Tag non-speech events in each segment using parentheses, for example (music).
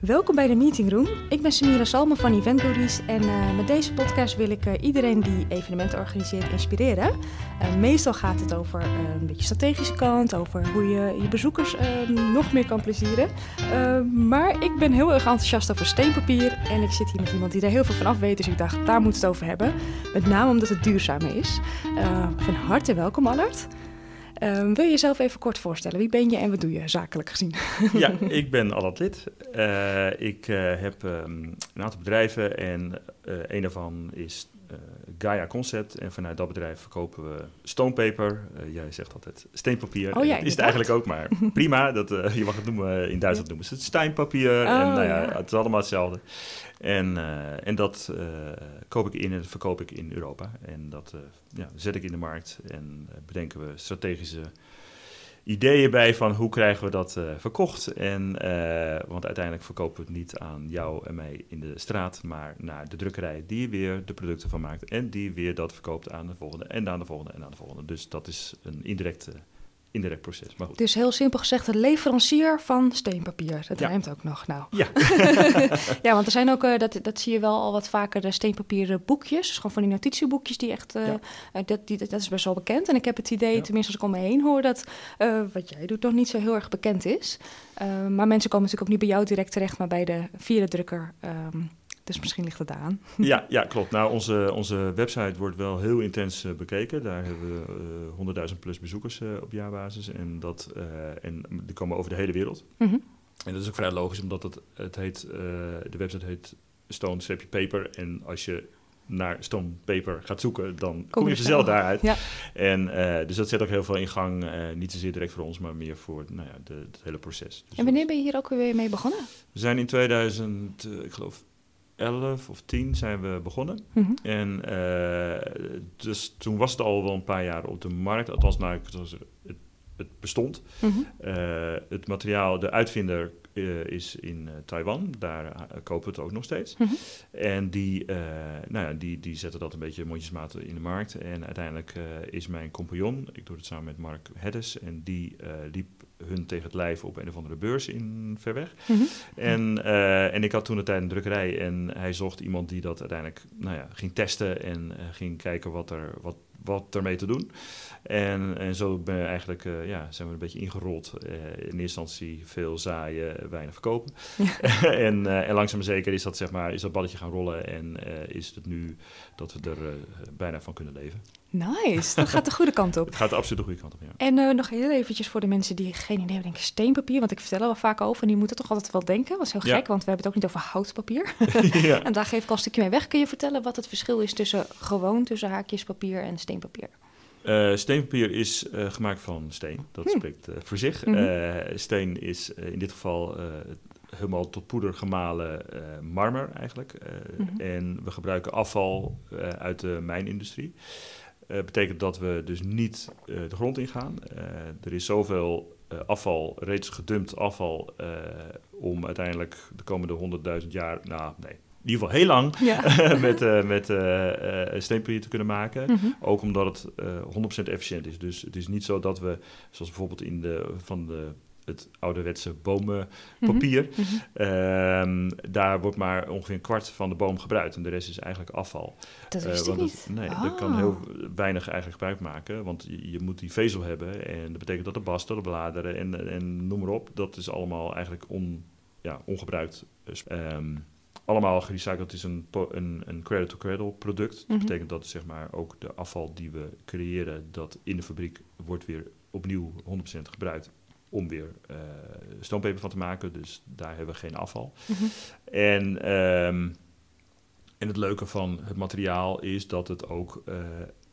Welkom bij de Meeting Room. Ik ben Samira Salme van Event en uh, met deze podcast wil ik uh, iedereen die evenementen organiseert inspireren. Uh, meestal gaat het over een beetje strategische kant, over hoe je je bezoekers nog meer kan plezieren. maar ik ben heel erg enthousiast over steenpapier en ik zit hier met iemand die daar heel veel van af weet, dus ik dacht daar moet het over hebben. Met name omdat het duurzaam is. van harte welkom Allard. Um, wil je jezelf even kort voorstellen? Wie ben je en wat doe je zakelijk gezien? ja, (laughs) ik ben Allard Lid. Uh, ik uh, heb um, een aantal bedrijven en uh, een daarvan is Gaia Concept. En vanuit dat bedrijf verkopen we stonepaper. jij zegt altijd steenpapier. Oh, ja, is het eigenlijk ook, maar (laughs) prima. Dat, je mag het noemen, in Duitsland noemen ze het steinpapier. Oh, en nou ja, het is allemaal hetzelfde. En, en dat koop ik in en verkoop ik in Europa. En dat ja, zet ik in de markt en bedenken we strategische ideeën bij van hoe krijgen we dat verkocht. En, want uiteindelijk verkopen we het niet aan jou en mij in de straat, maar naar de drukkerij die weer de producten van maakt. En die weer dat verkoopt aan de volgende en aan de volgende en aan de volgende. Dus dat is een indirecte indirect proces. Maar goed. Dus heel simpel gezegd, een leverancier van steenpapier. Dat ja. rijmt ook nog. Nou. Ja. (laughs) ja, want er zijn ook, uh, dat, dat zie je wel al wat vaker, de steenpapieren boekjes. Dus gewoon van die notitieboekjes die echt, uh, ja. dat, die, dat is best wel bekend. En ik heb het idee, tenminste als ik om me heen hoor, dat wat jij doet nog niet zo heel erg bekend is. maar mensen komen natuurlijk ook niet bij jou direct terecht, maar bij de vierde drukker. Um, dus misschien ligt het aan. (laughs) Ja, ja klopt. Nou, onze, onze website wordt wel heel intens uh, bekeken. Daar hebben we uh, 100.000 plus bezoekers uh, op jaarbasis. En, dat, en die komen over de hele wereld. Mm -hmm. En dat is ook vrij logisch, omdat het, het heet, de website heet Stone Sepje Paper. En als je naar Stone Paper gaat zoeken, dan kom, je vanzelf daaruit. Ja. En dus dat zet ook heel veel in gang. niet zozeer direct voor ons, maar meer voor nou ja, de, het hele proces. Dus en wanneer ben je hier ook weer mee begonnen? We zijn in 2000, ik geloof 11 of 10 zijn we begonnen. Mm -hmm. En uh, dus toen was het al wel een paar jaar op de markt. Althans, nou, het, het bestond. Mm -hmm. uh, het materiaal, de uitvinder uh, is in Taiwan. Daar kopen we het ook nog steeds. Mm -hmm. En die, nou ja, die, die zetten dat een beetje mondjesmaat in de markt. En uiteindelijk is mijn compagnon, ik doe het samen met Mark Heddes, en die liep hun tegen het lijf op een of andere beurs in ver weg. Mm -hmm. en, uh, en ik had toen de tijd een drukkerij en hij zocht iemand die dat uiteindelijk nou ja, ging testen en uh, ging kijken wat er, wat, wat ermee te doen. En, en zo ben je eigenlijk, uh, ja, zijn we een beetje ingerold. Uh, in eerste instantie veel zaaien, weinig verkopen. Ja. (laughs) en, uh, en langzaam maar zeker is dat, zeg maar, is dat balletje gaan rollen en is het nu dat we er bijna van kunnen leven. Nice, dat gaat de goede kant op. (laughs) Het gaat absoluut de goede kant op, ja. En nog heel eventjes voor de mensen die geen idee hebben, denken steenpapier, want ik vertel er wel vaak over en die moeten toch altijd wel denken. Dat is heel gek, want we hebben het ook niet over houtpapier. (laughs) ja. En daar geef ik al een stukje mee weg. Kun je vertellen wat het verschil is tussen gewoon, tussen haakjes papier en steenpapier? Uh, steenpapier is uh, gemaakt van steen. Dat hm. spreekt uh, voor zich. Mm -hmm. steen is in dit geval helemaal tot poeder gemalen marmer eigenlijk. Mm -hmm. En we gebruiken afval uit de mijnindustrie. betekent dat we dus niet de grond ingaan. er is zoveel afval, reeds gedumpt afval, om uiteindelijk de komende 100.000 jaar, nou nee, in ieder geval heel lang ja. (laughs) met, uh, met uh, steenpapier te kunnen maken. Mm -hmm. Ook omdat het uh, 100% efficiënt is. Dus het is niet zo dat we, zoals bijvoorbeeld in de, van de, het ouderwetse bomenpapier, mm -hmm. daar wordt maar ongeveer een kwart van de boom gebruikt. En de rest is eigenlijk afval. Dat wist uh, niet. Het, nee, oh. dat kan heel weinig eigenlijk gebruik maken. Want je, je, moet die vezel hebben. En dat betekent dat de basten, de bladeren en, en noem maar op. Dat is allemaal eigenlijk on, ja, ongebruikt. Um, allemaal gerecycled is een, een, een cradle-to-cradle product. Dat mm -hmm. betekent dat zeg maar, ook de afval die we creëren, dat in de fabriek wordt weer opnieuw 100% gebruikt om weer uh, stoompeper van te maken. Dus daar hebben we geen afval. Mm -hmm. En, um, en het leuke van het materiaal is dat het ook uh,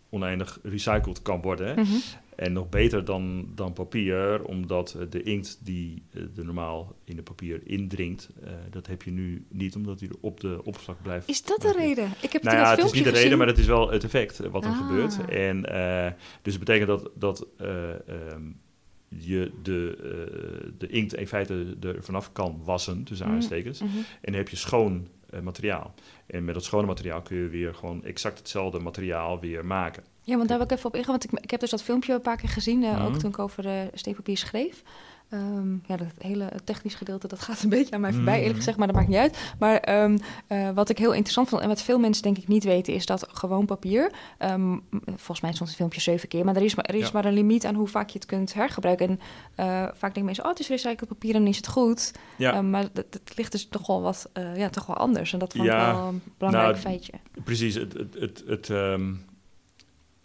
oneindig recycled kan worden. Mm -hmm. En nog beter dan, dan papier, omdat de inkt die er normaal in het papier indringt, uh, dat heb je nu niet, omdat die op de oppervlak blijft. Is dat de reden? Ik heb nou ja, het is niet de gezien. reden, maar het is wel het effect wat er ah. gebeurt. En uh, dus het betekent dat, dat uh, um, je de, de inkt in feite er vanaf kan wassen, tussen mm, aanstekens. Mm -hmm. En dan heb je schoon materiaal. En met dat schone materiaal kun je weer gewoon exact hetzelfde materiaal weer maken. Ja, want daar wil ik even op ingaan, want ik, ik heb dus dat filmpje een paar keer gezien, uh, mm -hmm. ook toen ik over steenpapier schreef. Ehm, ja, dat hele technisch gedeelte, dat gaat een beetje aan mij voorbij, eerlijk Mhm. gezegd, maar dat maakt niet uit. Maar ehm, eh, wat ik heel interessant vond en wat veel mensen denk ik niet weten, is dat gewoon papier, ehm, volgens mij stond het filmpje zeven keer, maar er is, maar, er is Ja. maar een limiet aan hoe vaak je het kunt hergebruiken. En eh, vaak denken mensen, oh, het is recycled papier en is het goed. Ja, maar het, het ligt dus toch wel wat, eh, ja, toch wel anders. En dat vond ik Ja, wel een belangrijk nou, feitje. precies. Het, het, het, het,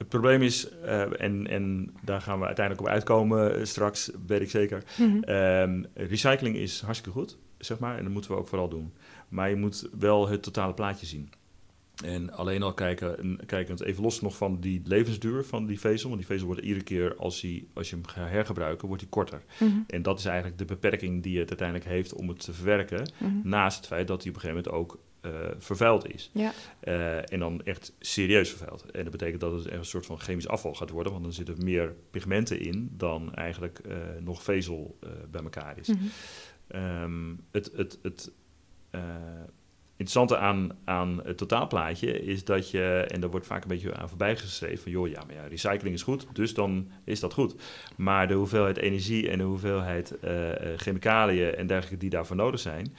het probleem is, eh, en, en daar gaan we uiteindelijk op uitkomen eh, straks, weet ik zeker. Mhm. Ehm, recycling is hartstikke goed, zeg maar, en dat moeten we ook vooral doen. Maar je moet wel het totale plaatje zien. En alleen al kijken, en kijkend even los nog van die levensduur van die vezel. Want die vezel wordt iedere keer, als, hij, als je hem gaat hergebruiken, wordt hij korter. Mhm. En dat is eigenlijk de beperking die het uiteindelijk heeft om het te verwerken. Mhm. Naast het feit dat hij op een gegeven moment ook eh, vervuild is. Ja. Eh, en dan echt serieus vervuild. En dat betekent dat het echt een soort van chemisch afval gaat worden. Want dan zitten meer pigmenten in dan eigenlijk eh, nog vezel bij elkaar is. Mhm. Ehm, het het, het interessante aan, aan het totaalplaatje is dat je, en daar wordt vaak een beetje aan voorbij geschreven, van joh, ja, maar ja, recycling is goed, dus dan is dat goed. Maar de hoeveelheid energie en de hoeveelheid chemicaliën en dergelijke die daarvoor nodig zijn,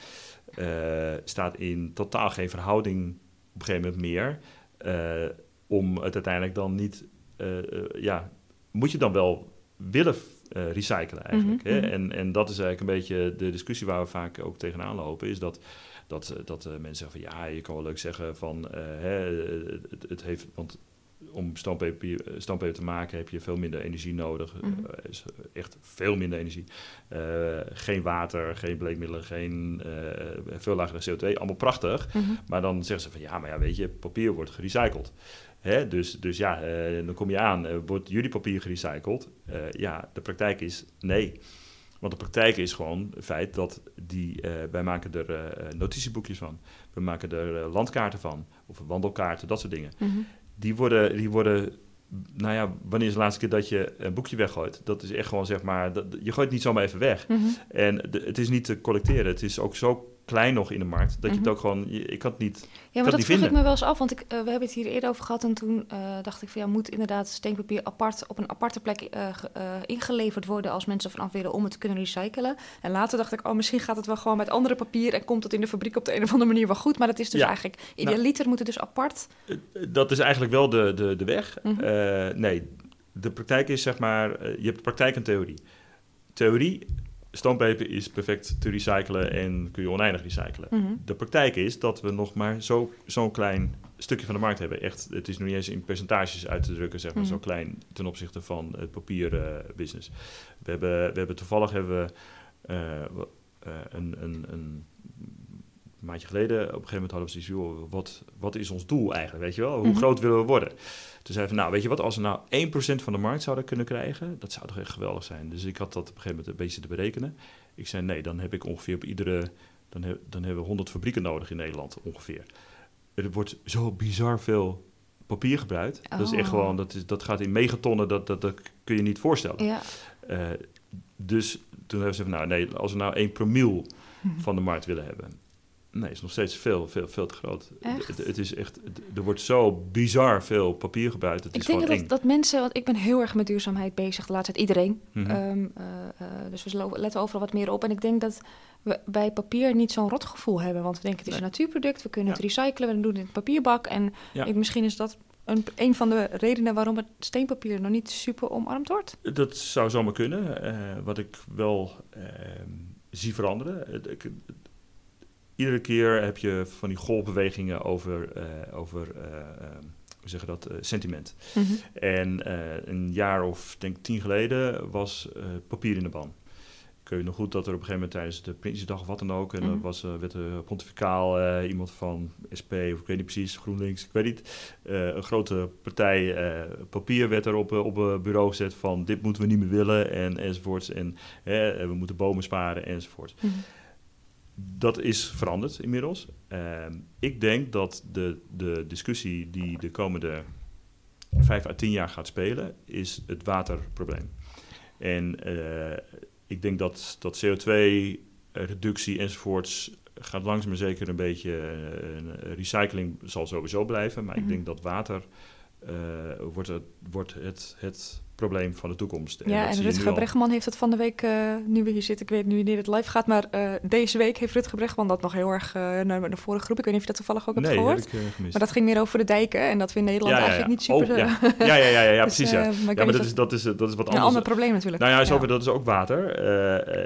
staat in totaal geen verhouding op een gegeven moment meer. eh, om het uiteindelijk dan niet, eh, eh, ja, moet je dan wel willen eh, recyclen eigenlijk. Mhm, hè? mhm. En, en dat is eigenlijk een beetje de discussie waar we vaak ook tegenaan lopen, is dat dat, eh, dat eh, mensen zeggen van ja, je kan wel leuk zeggen van eh, hè, het, het heeft, want om eh, stamppapier te maken heb je veel minder energie nodig. Mhm. Eh, is echt veel minder energie. Eh, geen water, geen bleekmiddelen, geen eh, veel lagere CO2. Allemaal prachtig. Mhm. Maar dan zeggen ze van ja, maar ja, weet je, papier wordt gerecycled. Hè? Dus, dus ja, eh, dan kom je aan, eh, wordt jullie papier gerecycled? Eh, ja, de praktijk is nee. Want de praktijk is gewoon het feit dat die, wij maken er notitieboekjes van. We maken er landkaarten van. Of wandelkaarten, dat soort dingen. Mhm. Die worden, die worden, nou ja, wanneer is de laatste keer dat je een boekje weggooit? Dat is echt gewoon zeg maar, dat, je gooit het niet zomaar even weg. Mhm. En de- het is niet te collecteren. Het is ook zo klein nog in de markt, dat je Mhm. het ook gewoon, ik het niet... Ja, maar dat vroeg ik me wel eens af, want ik, eh, we hebben het hier eerder over gehad en toen eh, dacht ik van ja, moet inderdaad steenpapier apart op een aparte plek eh, ge- ingeleverd worden als mensen vanaf willen om het te kunnen recyclen. En later dacht ik, oh misschien gaat het wel gewoon met andere papier en komt het in de fabriek op de een of andere manier wel goed, maar dat is dus Ja. eigenlijk, idealiter moet het dus apart. Dat is eigenlijk wel de, de, de weg. Mhm. Nee, de praktijk is zeg maar, je hebt praktijk en theorie. Theorie, stoompeper is perfect te recyclen en kun je oneindig recyclen. Mhm. De praktijk is dat we nog maar zo- zo'n klein stukje van de markt hebben. Echt, het is nog niet eens in percentages uit te drukken, zeg maar, Mhm. zo klein ten opzichte van het papierbusiness. we, hebben, we hebben toevallig hebben we, eh, eh, een, een, een maandje geleden, op een gegeven moment hadden we zoiets, joh, wat, wat is ons doel eigenlijk, weet je wel? Hoe Mhm. groot willen we worden? Toen zeiden we, nou, weet je wat, als we nou 1% van de markt zouden kunnen krijgen, dat zou toch echt geweldig zijn. Dus ik had dat op een gegeven moment een beetje te berekenen. Ik zei, nee, dan heb ik ongeveer op iedere, dan, heb, dan hebben we 100 fabrieken nodig in Nederland ongeveer. Er wordt zo bizar veel papier gebruikt. Dat is echt Oh. gewoon, dat, is, dat gaat in megatonnen, dat, dat, dat kun je niet voorstellen. Ja. Eh, dus toen hebben ze van, nou nee, als we nou 1 promiel Mhm. van de markt willen hebben. Nee, is nog steeds veel, veel, veel te groot. Echt? Het, het is echt, het- er wordt zo bizar veel papier gebruikt. Het Ik is denk gewoon dat, eng. dat mensen, want ik ben heel erg met duurzaamheid bezig de laatste tijd, iedereen. Mhm. Ehm, eh, eh, dus we letten overal wat meer op. En ik denk dat we bij papier niet zo'n rotgevoel hebben. Want we denken het is Nee. een natuurproduct, we kunnen Ja. het recyclen, we doen het in een papierbak. En Ja. ik, misschien is dat een, een van de redenen waarom het steenpapier nog niet super omarmd wordt. Dat zou zomaar kunnen. Eh, wat ik wel ehm, zie veranderen. Iedere keer heb je van die golfbewegingen over, eh, over eh, ehm, hoe zeg je dat, eh, sentiment. En eh, een jaar of denk tien geleden was papier in de ban. Ik weet nog goed dat er op een gegeven moment tijdens de Prinsjesdag of wat dan ook... en Mhm. er was, eh, werd er pontificaal iemand van SP, of ik weet niet precies, GroenLinks, ik weet niet... een grote partij papier werd er op, op een bureau gezet van... dit moeten we niet meer willen en, enzovoorts. En we moeten bomen sparen enzovoorts. Mhm. Dat is veranderd inmiddels. Ehm, ik denk dat de, de discussie die de komende vijf à tien jaar gaat spelen, is het waterprobleem. En eh, ik denk dat, dat CO2-reductie enzovoorts gaat langzaam maar zeker een beetje... eh, recycling zal sowieso blijven, maar Mhm. ik denk dat water eh, wordt, het, wordt het, het probleem van de toekomst. En ja, en Rutger Bregman heeft het van de week, uh, nu we hier zitten, ik weet nu wanneer het live gaat, maar uh, deze week heeft Rutger Bregman dat nog heel erg uh, naar de vorige groep. Ik weet niet of je dat toevallig ook hebt nee, gehoord. Heb ik, maar dat ging meer over de dijken en dat we in Nederland ja, ja, eigenlijk niet super... Oh, ja. ja, ja, ja, (laughs) dus, precies. Ja, maar, maar dat, is, dat, is, dat is wat anders. Een ander probleem natuurlijk. Nou ja, zover, dat is ook water.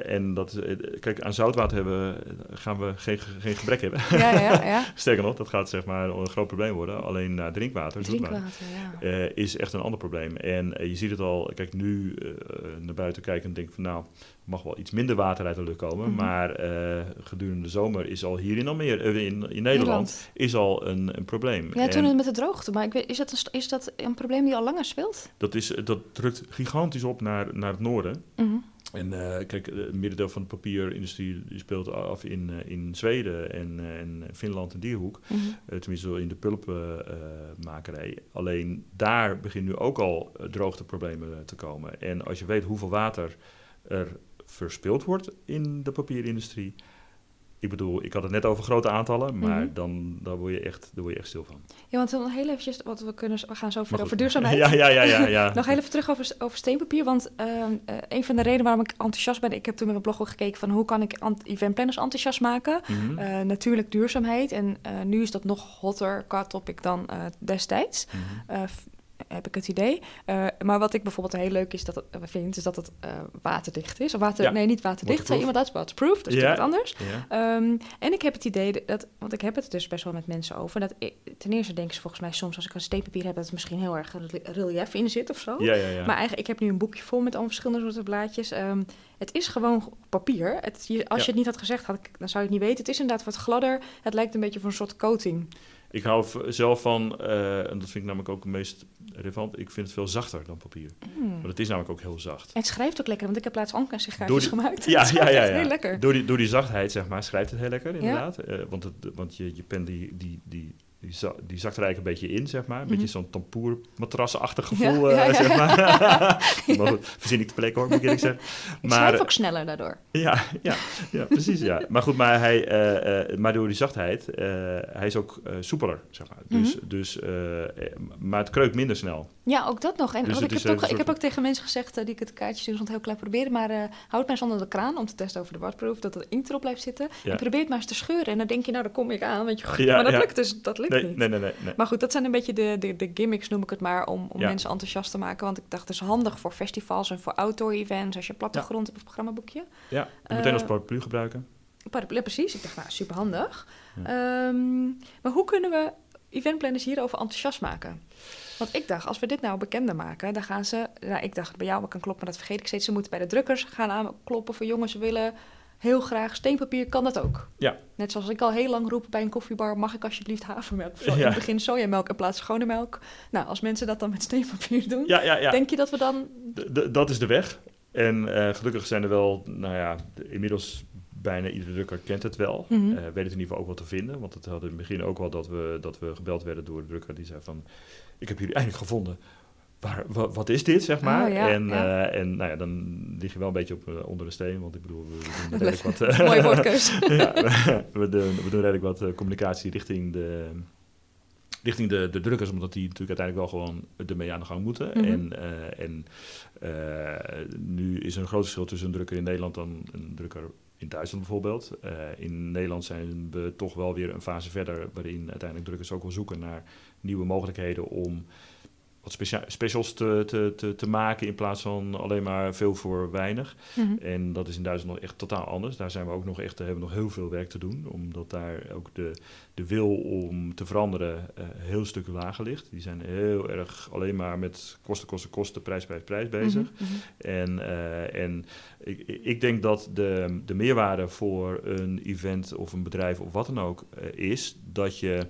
en dat, kijk, aan zoutwater hebben, gaan we geen, geen gebrek hebben. Ja, ja, ja. (laughs) Sterker nog, dat gaat zeg maar een groot probleem worden. Alleen drinkwater, drinkwater ja. is echt een ander probleem. En je ziet het al, kijk nu naar buiten kijken en denk van nou, mag wel iets minder water uit de lucht komen. Mhm. Maar uh, gedurende de zomer is al hier in Almere, in, in Nederland, Nederland, is al een, een probleem. Ja, toen en, met de droogte. Maar ik weet, is, dat een, is dat een probleem die al langer speelt? Dat, is, dat drukt gigantisch op naar, naar het noorden. Mhm. En uh, kijk, het middendeel van de papierindustrie speelt af in, uh, in Zweden en, en Finland en Dierhoek. Mm -hmm. tenminste in de pulpenmakerij. Alleen daar beginnen nu ook al droogteproblemen te komen. En als je weet hoeveel water er verspild wordt in de papierindustrie ik bedoel, ik had het net over grote aantallen, maar mm dan, dan, word je echt, daar word je echt stil van. Ja, want dan heel eventjes, wat we, kunnen, we gaan zo verder over duurzaamheid. (laughs) Ja, ja, ja. ja, ja. (laughs) Nog heel even terug over, over steenpapier, want uh, uh, een van de redenen waarom ik enthousiast ben, ik heb toen met mijn blog ook gekeken van hoe kan ik eventplanners enthousiast maken. Mm -hmm. uh, natuurlijk duurzaamheid en nu is dat nog hotter qua topic dan destijds. Mm -hmm heb ik het idee. Uh, maar wat ik bijvoorbeeld heel leuk is dat het, uh, vind, is dat het uh, waterdicht is. Of water, ja. Nee, niet waterdicht. Zei iemand dat is waterproof. Dat is anders. Um, en ik heb het idee dat, want ik heb het dus best wel met mensen over. Dat ik, ten eerste denken ze volgens mij soms als ik een steenpapier heb, dat er misschien heel erg relief in zit of zo. Ja, ja, ja. Maar eigenlijk, ik heb nu een boekje vol met al verschillende soorten blaadjes. Um, het is gewoon papier. Het, je, als je het niet had gezegd, had ik, dan zou je het niet weten. Het is inderdaad wat gladder. Het lijkt een beetje van een soort coating. Ik hou zelf van, uh, en dat vind ik namelijk ook het meest relevant, ik vind het veel zachter dan papier. Mm. Want het is namelijk ook heel zacht. En het schrijft ook lekker, want ik heb laatst ook sigaretjes gemaakt. Ja, (laughs) ja, ja, ja. heel lekker. Door die, door die zachtheid, zeg maar, schrijft het heel lekker, inderdaad. Ja. Uh, want, het, want je, je pen die, die, die, die, za die zakt er eigenlijk een beetje in, zeg maar. Een mm -hmm. beetje zo'n tampoermatrassenachtig gevoel, ja, ja, zeg maar. (laughs) (laughs) maar goed, verzin ik de plek hoor, moet ik eerlijk zeggen. Ik maar, schrijf ook sneller daardoor. Ja, ja, ja precies, ja. Maar goed, maar, hij, uh, uh, maar door die zachtheid, hij is ook soepeler, zeg maar. Dus, mm -hmm. dus, maar het kreukt minder snel. Ja, ook dat nog. En dus ik, heb ook, ik heb ook tegen mensen gezegd, die ik het kaartje stuurde, stond heel klein proberen, maar houd maar eens onder de kraan om te testen over de waterproof, dat er inkt erop blijft zitten. En probeer het maar eens te scheuren. En dan denk je, nou, dan kom ik aan, weet je. maar dat lukt dus, dat lukt nee, niet. Nee, nee, nee, nee, Maar goed, dat zijn een beetje de, de, de gimmicks, noem ik het maar, om, om ja. mensen enthousiast te maken. Want ik dacht, het is handig voor festivals en voor outdoor events, als je plattegrond ja. hebt of programmaboekje. Ja, en meteen als paraplu gebruiken. Paraplu, precies. Ik dacht, nou, super handig. Ja. Um, maar hoe kunnen we eventplanners hierover enthousiast maken? Want ik dacht, als we dit nou bekender maken, dan gaan ze... Nou, ik dacht, bij jou kan kloppen, maar dat vergeet ik steeds. Ze moeten bij de drukkers gaan aankloppen voor jongens, willen heel graag steenpapier, kan dat ook. Ja. Net zoals ik al heel lang roep bij een koffiebar, mag ik alsjeblieft havermelk? Zo, ja. In het begin sojamelk in plaats van gewone melk. Nou, als mensen dat dan met steenpapier doen, ja, ja, ja. denk je dat we dan... D dat is de weg. En uh, gelukkig zijn er wel, nou ja, inmiddels bijna iedere drukker kent het wel. Mm -hmm. uh, weet het in ieder geval ook wel te vinden. Want het had in het begin ook wel dat we, dat we gebeld werden door de drukker. Die zei van, ik heb jullie eindelijk gevonden. Waar, wat, wat, is dit, zeg maar? Oh, ja, en, ja. Uh, en nou ja, dan lig je wel een beetje op, uh, onder de steen, want ik bedoel, we, we doen (laughs) redelijk wat... Uh, Mooie woordkeus. (laughs) ja, we, doen, we doen redelijk wat communicatie richting de, richting de, de drukkers, omdat die natuurlijk uiteindelijk wel gewoon ermee aan de gang moeten. Mhm. Mm -hmm. En, en nu is er een groot verschil tussen een drukker in Nederland dan een drukker in Duitsland bijvoorbeeld. Uh, in Nederland zijn we toch wel weer een fase verder, waarin uiteindelijk drukkers ook wel zoeken naar nieuwe mogelijkheden om wat specia specials te, te, te, te, maken in plaats van alleen maar veel voor weinig. Mm -hmm. En dat is in Duitsland nog echt totaal anders. Daar zijn we ook nog echt, hebben we nog heel veel werk te doen, omdat daar ook de, de wil om te veranderen uh, heel stuk lager ligt. Die zijn heel erg alleen maar met kosten, kosten, kosten, prijs, prijs, prijs bezig. Mm -hmm. En, uh, en ik, ik denk dat de, de meerwaarde voor een event of een bedrijf of wat dan ook uh, is dat je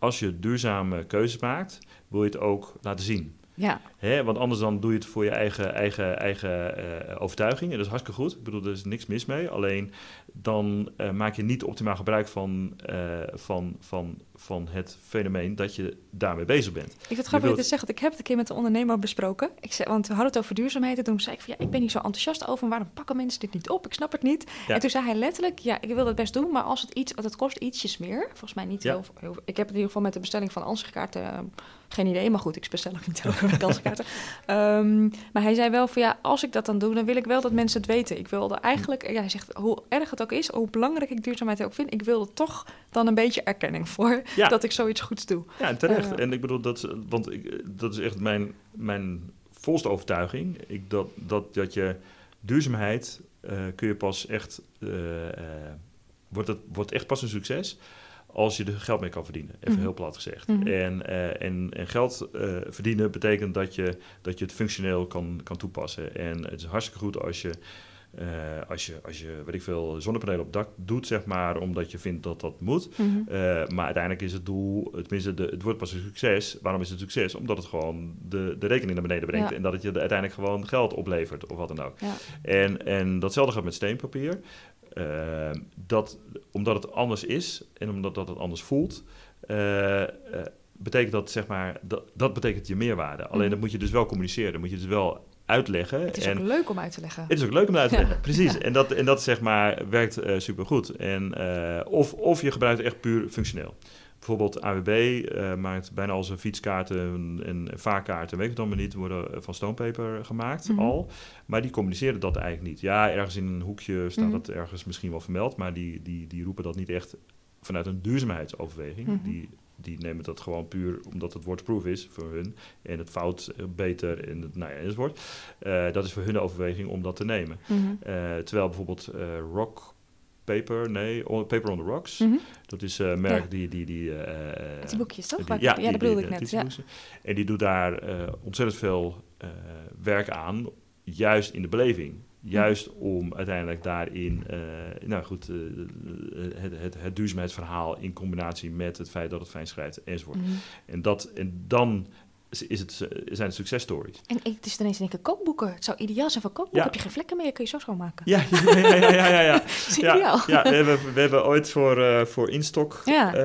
als je duurzame keuzes maakt, wil je het ook laten zien. Ja. Hè? Want anders dan doe je het voor je eigen, eigen, eigen uh, overtuiging. En dat is hartstikke goed. Ik bedoel, er is niks mis mee. Alleen dan uh, maak je niet optimaal gebruik van, uh, van, van, van het fenomeen dat je daarmee bezig bent. Ik vind het grappig te zeggen, ik heb het een keer met de ondernemer besproken. Ik zei, want we hadden het over duurzaamheid en toen zei ik van ja, ik ben niet zo enthousiast over, waarom pakken mensen dit niet op? Ik snap het niet. En toen zei hij letterlijk, ja, ik wil het best doen, maar als het iets, het kost ietsjes meer, volgens mij niet heel, heel, Ik heb in ieder geval met de bestelling van ansichtkaarten geen idee, maar goed, ik bestel ook niet (laughs) over ansichtkaarten. um, maar hij zei wel van ja, als ik dat dan doe, dan wil ik wel dat mensen het weten. Ik wilde eigenlijk, ja, hij zegt hoe erg het ook is, hoe belangrijk ik duurzaamheid ook vind, ik wilde toch dan een beetje erkenning voor (laughs) dat ik zoiets goeds doe. Ja, terecht. Uh, en ik bedoel, dat, want ik, dat is echt mijn, mijn volste overtuiging. Ik, dat, dat, dat je duurzaamheid uh, kun je pas echt, uh, wordt, het, wordt echt pas een succes als je er geld mee kan verdienen. Even mhm. heel plat gezegd. Mm -hmm. en, uh, en, en, geld uh, verdienen betekent dat je, dat je het functioneel kan, kan toepassen. En het is hartstikke goed als je, uh, als je, als je weet ik veel, zonnepanelen op dak doet, zeg maar, omdat je vindt dat dat moet. Mm -hmm. maar uiteindelijk is het doel, tenminste, de, het wordt pas een succes. Waarom is het succes? Omdat het gewoon de, de rekening naar beneden brengt. Ja. En dat het je uiteindelijk gewoon geld oplevert, of wat dan ook. Ja. En, en datzelfde gaat met steenpapier. Uh, dat, omdat het anders is en omdat dat het anders voelt, uh, uh, betekent dat, zeg maar, dat, dat betekent je meerwaarde. Alleen mm. dat moet je dus wel communiceren, dat moet je dus wel uitleggen. Het is en ook leuk om uit te leggen. Het is ook leuk om uit te leggen, (laughs) ja. precies. En dat, en dat zeg maar werkt uh, supergoed. En, of, of je gebruikt het echt puur functioneel. Bijvoorbeeld AWB uh, maakt bijna al zijn fietskaarten en, en vaarkaarten, weet ik het allemaal niet, worden van stonepaper gemaakt mm -hmm. al. Maar die communiceren dat eigenlijk niet. Ja, ergens in een hoekje staat mm -hmm. dat ergens misschien wel vermeld, maar die, die, die roepen dat niet echt vanuit een duurzaamheidsoverweging. Mm -hmm. Die, die nemen dat gewoon puur omdat het waterproof is voor hun en het fout beter en het, nou ja, enzovoort. Uh, dat is voor hun de overweging om dat te nemen. Uh, terwijl bijvoorbeeld Rock Paper, nee, on, Paper on the Rocks. Mm -hmm. Dat is een uh, merk ja. die... die, die uh, die boekjes, toch? Die, ja, ja, dat bedoelde ik net. Ja. En die doet daar uh, ontzettend veel werk aan, juist in de beleving. Juist mm. om uiteindelijk daarin, nou goed, het, het, het duurzaamheidsverhaal in combinatie met het feit dat het fijn schrijft enzovoort. Mm. En, dat, en dan is het, zijn het successtories. En het is ineens denk ik kookboeken. Het zou ideaal zijn voor kookboeken. Ja. Heb je geen vlekken meer, kun je zo schoonmaken. Ja, ja, ja, ja. ja, ja, ja. (laughs) ja, ja, we, hebben, we hebben ooit voor, uh, voor Instock ja. uh,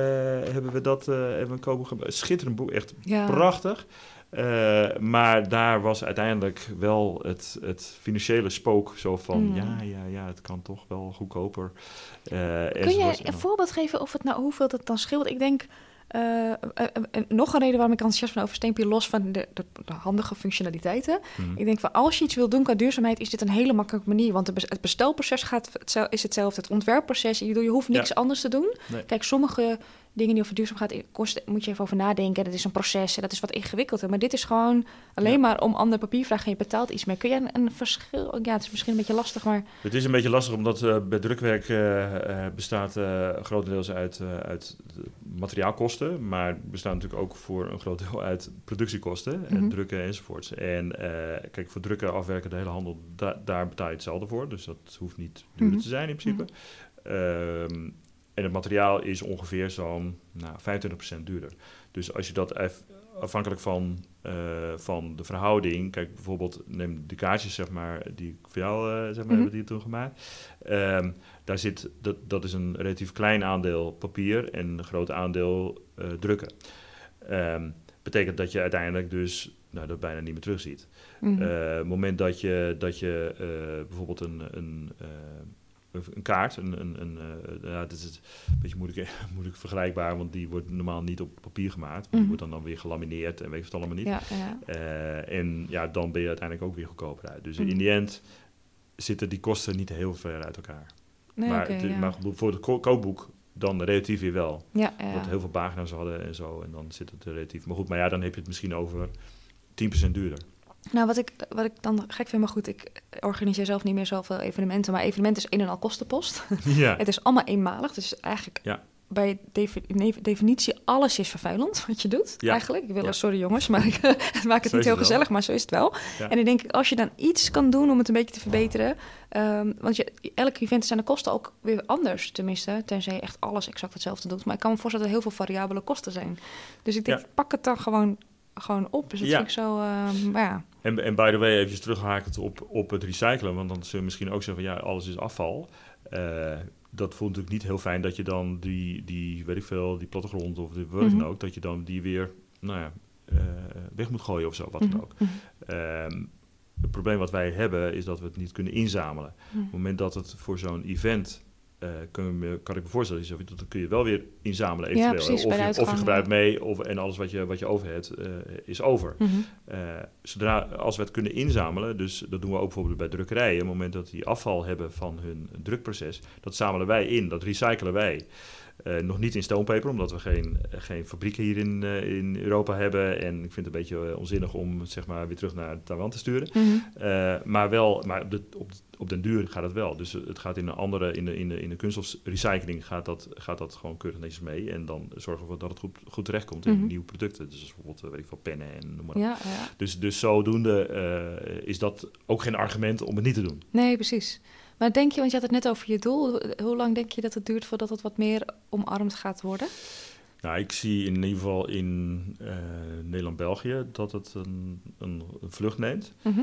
hebben we dat uh, hebben een kookboek gemaakt. Schitterend boek, echt ja. prachtig. maar daar was uiteindelijk wel het, het financiële spook zo van... Mm. ja, ja, ja, het kan toch wel goedkoper. Kun je een voorbeeld geven of het nou, hoeveel het dan scheelt? Ik denk... Uh, uh, uh, nog een reden waarom ik enthousiast ben over Steenpier, los van de, de, de handige functionaliteiten. Mm. Ik denk van als je iets wil doen qua duurzaamheid, is dit een hele makkelijke manier. Want het bestelproces gaat, is hetzelfde, het ontwerpproces. Je, je hoeft niks ja. anders te doen. Nee. Kijk, sommige dingen die over duurzaam gaat kosten, moet je even over nadenken. Dat is een proces en dat is wat ingewikkelder. Maar dit is gewoon alleen ja. maar om ander papier vragen en je betaalt iets meer. Kun je een, een, verschil... Ja, het is misschien een beetje lastig, maar... Het is een beetje lastig omdat uh, bij drukwerk uh, bestaat uh, grotendeels uit, uit materiaalkosten. Maar bestaat natuurlijk ook voor een groot deel uit productiekosten. Mm -hmm. En drukken enzovoorts. En kijk, voor drukken, afwerken, de hele handel, da daar betaal je hetzelfde voor. Dus dat hoeft niet duurder mm -hmm. te zijn in principe. Mm -hmm. En het materiaal is ongeveer zo'n nou, 25% duurder. Dus als je dat afhankelijk van, uh, van de verhouding, kijk bijvoorbeeld, neem de kaartjes zeg maar, die ik voor jou uh, zeg maar, mm -hmm. hebben die toen gemaakt. Um, daar zit, dat, dat is een relatief klein aandeel papier en een groot aandeel uh, drukken. Um, betekent dat je uiteindelijk dus nou, dat bijna niet meer terugziet. Mm -hmm. het moment dat je, dat je bijvoorbeeld een, een een kaart. Een, een, een, uh, ja, het is een beetje moeilijk, (laughs) moeilijk vergelijkbaar, want die wordt normaal niet op papier gemaakt. Mm -hmm. Die wordt dan, dan weer gelamineerd en weet je het allemaal niet. Ja, ja. Uh, en ja, dan ben je uiteindelijk ook weer goedkoper uit. Dus mm -hmm. in die end zitten die kosten niet heel ver uit elkaar. Nee, maar, okay, het, ja. maar voor het ko kookboek dan relatief weer wel. Ja. Dat heel veel pagina's hadden en zo. En dan zit het relatief. Maar goed, maar ja, dan heb je het misschien over 10% duurder. Nou, wat ik, wat ik dan gek vind, maar goed, ik organiseer zelf niet meer zoveel evenementen, maar evenement is een en al kostenpost. (laughs) Ja. het is allemaal eenmalig, dus eigenlijk ja. bij definitie alles is vervuilend wat je doet, ja. eigenlijk. Ik wil, ja. sorry jongens, maar (laughs) ik (laughs) maak het zo niet heel gezellig, maar zo is het wel. Ja. En ik denk, als je dan iets kan doen om het een beetje te verbeteren, um, want je, elk event zijn de kosten ook weer anders, tenminste, tenzij je echt alles exact hetzelfde doet. Maar ik kan me voorstellen dat er heel veel variabele kosten zijn. Dus ik denk, pak het dan gewoon gewoon op. Dus dat ja. vind ik zo, uh, ja. En, en by the way, even terughakend op, op het recyclen, want dan zullen we misschien ook zeggen van ja, alles is afval. Uh, dat vond ik niet heel fijn dat je dan die, die weet ik veel, die plattegrond of de wat dan ook, dat je dan die weer, nou ja, eh, weg moet gooien of zo, wat dan Mhm, ook. mhm, Ehm, het probleem wat wij hebben is dat we het niet kunnen inzamelen. mhm. Op het moment dat het voor zo'n event, eh, kun kan ik me voorstellen, dat kun je wel weer inzamelen Ja, eventueel. precies, of, je, of je gebruikt mee of, en alles wat je, wat je over hebt eh, is over. Eh, zodra, als we het kunnen inzamelen, dus dat doen we ook bijvoorbeeld bij drukkerijen, op het moment dat die afval hebben van hun drukproces, dat zamelen wij in, dat recyclen wij. Eh, nog niet in stoompeper, omdat we geen, eh, geen fabrieken hier in, eh, in Europa hebben. En ik vind het een beetje onzinnig om het zeg maar, weer terug naar Taiwan te sturen. Mhm. Maar wel, maar op, de, op, op den duur gaat het wel. Dus het gaat in een andere, in de, in de, in de kunststofrecycling gaat dat, gaat dat gewoon keurig netjes mee. En dan zorgen we dat het goed, goed terechtkomt in Mhm. nieuwe producten. Dus bijvoorbeeld, weet ik veel, pennen en noem maar op. Ja, ja. Dus, dus zodoende is dat ook geen argument om het niet te doen. Nee, precies. Maar denk je, want je had het net over je doel, Ho- hoe lang denk je dat het duurt voordat het wat meer omarmd gaat worden? Nou, ik zie in ieder geval in eh, Nederland-België dat het een, een, een vlucht neemt. Mhm.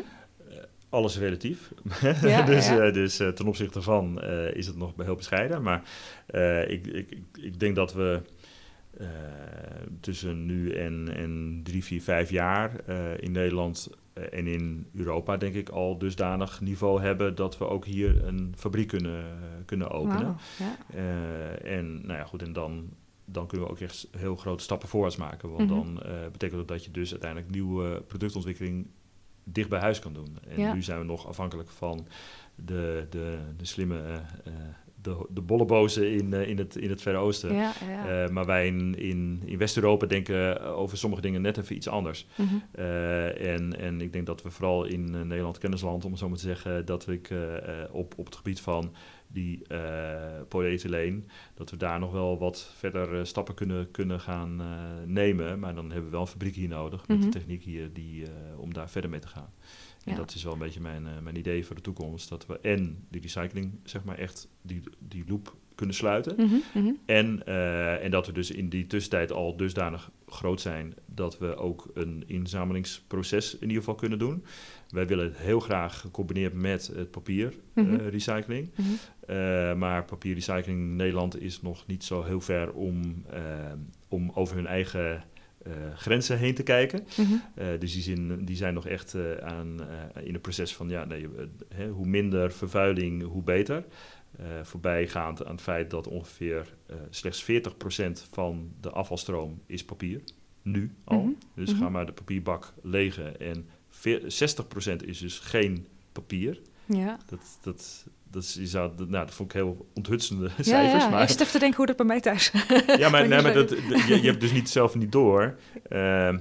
Alles relatief. (laughs) Ja, dus ja. eh, dus eh, ten opzichte van eh, is het nog heel bescheiden. Maar eh, ik, ik, ik, denk dat we eh, tussen nu en, en drie, vier, vijf jaar eh, in Nederland eh, en in Europa denk ik al dusdanig niveau hebben dat we ook hier een fabriek kunnen, kunnen openen. Ja. Eh, en nou ja, goed, en dan, dan kunnen we ook echt heel grote stappen voorwaarts maken. Want Mhm. dan eh, betekent dat dat je dus uiteindelijk nieuwe productontwikkeling dicht bij huis kan doen. En Ja. nu zijn we nog afhankelijk van de, de, de slimme, eh, eh, de, de bollebozen in, eh, in, het, in het Verre Oosten. Ja, ja. Eh, maar wij in, in, in West-Europa denken over sommige dingen net even iets anders. Mhm. Eh, en, en ik denk dat we vooral in eh, Nederland kennisland, om het zo maar te zeggen, dat ik eh, eh, op, op het gebied van die eh polyethyleen, dat we daar nog wel wat verder eh, stappen kunnen, kunnen gaan eh, nemen. Maar dan hebben we wel een fabriek hier nodig met Mhm. de techniek hier die, om daar verder mee te gaan. En Ja. dat is wel een beetje mijn, mijn idee voor de toekomst. Dat we en die recycling, zeg maar, echt die, die loop kunnen sluiten. Mhm, mhm. En, eh, en dat we dus in die tussentijd al dusdanig groot zijn dat we ook een inzamelingsproces in ieder geval kunnen doen. Wij willen het heel graag gecombineerd met het papierrecycling. Mhm. recycling. Mhm. Eh, maar papierrecycling in Nederland is nog niet zo heel ver om, eh, om over hun eigen eh, grenzen heen te kijken. Eh, dus die, zin, die zijn nog echt eh, aan, eh, in het proces van ja, nee, eh, hè, hoe minder vervuiling, hoe beter. Eh, voorbijgaand aan het feit dat ongeveer eh, slechts 40% van de afvalstroom is papier. Nu al. Mhm. Dus Mhm. ga maar de papierbak legen. En veer- 60% is dus geen papier. Ja. Dat, dat, dat, is, dat, nou, dat vond ik heel onthutsende Ja, cijfers. ja. maar ik even te denken hoe dat bij mij thuis (laughs) ja, maar, (laughs) nee, maar dat je, je hebt dus niet zelf niet door eh,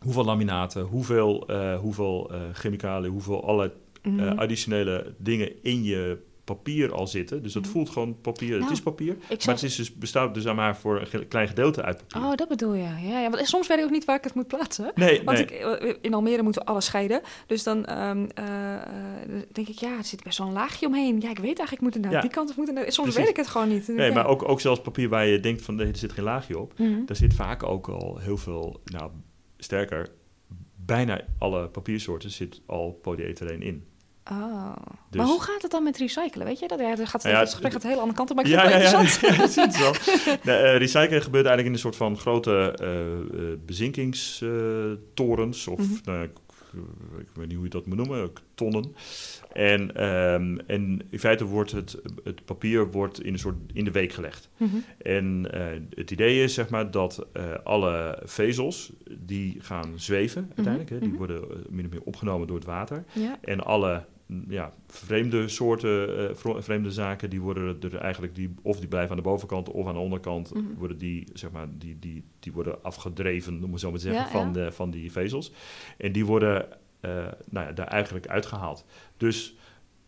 hoeveel laminaten, hoeveel, eh, hoeveel eh, chemicaliën, hoeveel alle Mhm. additionele dingen in je papier al zitten. Dus dat Mhm. voelt gewoon papier. Nou, het is papier, maar het is dus, bestaat dus aan maar voor een klein gedeelte uit papier. Oh, dat bedoel je. Ja, ja. Want soms weet ik ook niet waar ik het moet plaatsen. nee, Want nee. ik, eh, in Almere moeten we alles scheiden. Dus dan ehm, eh, eh, denk ik, ja, er zit best wel een laagje omheen. Ja, ik weet eigenlijk, ik moet het naar Ja. die kant of moet het naar... Soms Precies. weet ik het gewoon niet. Nee, maar ook, ook zelfs papier waar je denkt van er zit geen laagje op. Mhm. Daar zit vaak ook al heel veel, nou sterker, bijna alle papiersoorten zit al polyethyleen in. Oh. Dus- Maar hoe gaat het dan met recyclen? Weet je, dat, ja, dat gaat, ja, het gesprek gaat een hele andere kant op, maar ik vind ja, het ja, wel ja, interessant. ja. (laughs) Nee, eh, recyclen gebeurt eigenlijk in een soort van grote eh, eh, bezinkingstorens. of Mhm. nou, ik, weet niet hoe je dat moet noemen, tonnen. En, ehm, en in feite wordt het, het papier wordt in een soort in de week gelegd. Mhm. En eh, het idee is zeg maar dat eh, alle vezels die gaan zweven uiteindelijk. hè, die mhm. worden eh, min of meer opgenomen door het water. Ja. En alle ja, vreemde soorten, eh, vreemde zaken, die worden er eigenlijk, die, of die blijven aan de bovenkant of aan de onderkant, Mhm. worden die, zeg maar, die, die, die worden afgedreven, om het zo maar te zeggen, Ja, van, ja. De, van die vezels. En die worden eh, nou ja, daar eigenlijk uitgehaald. Dus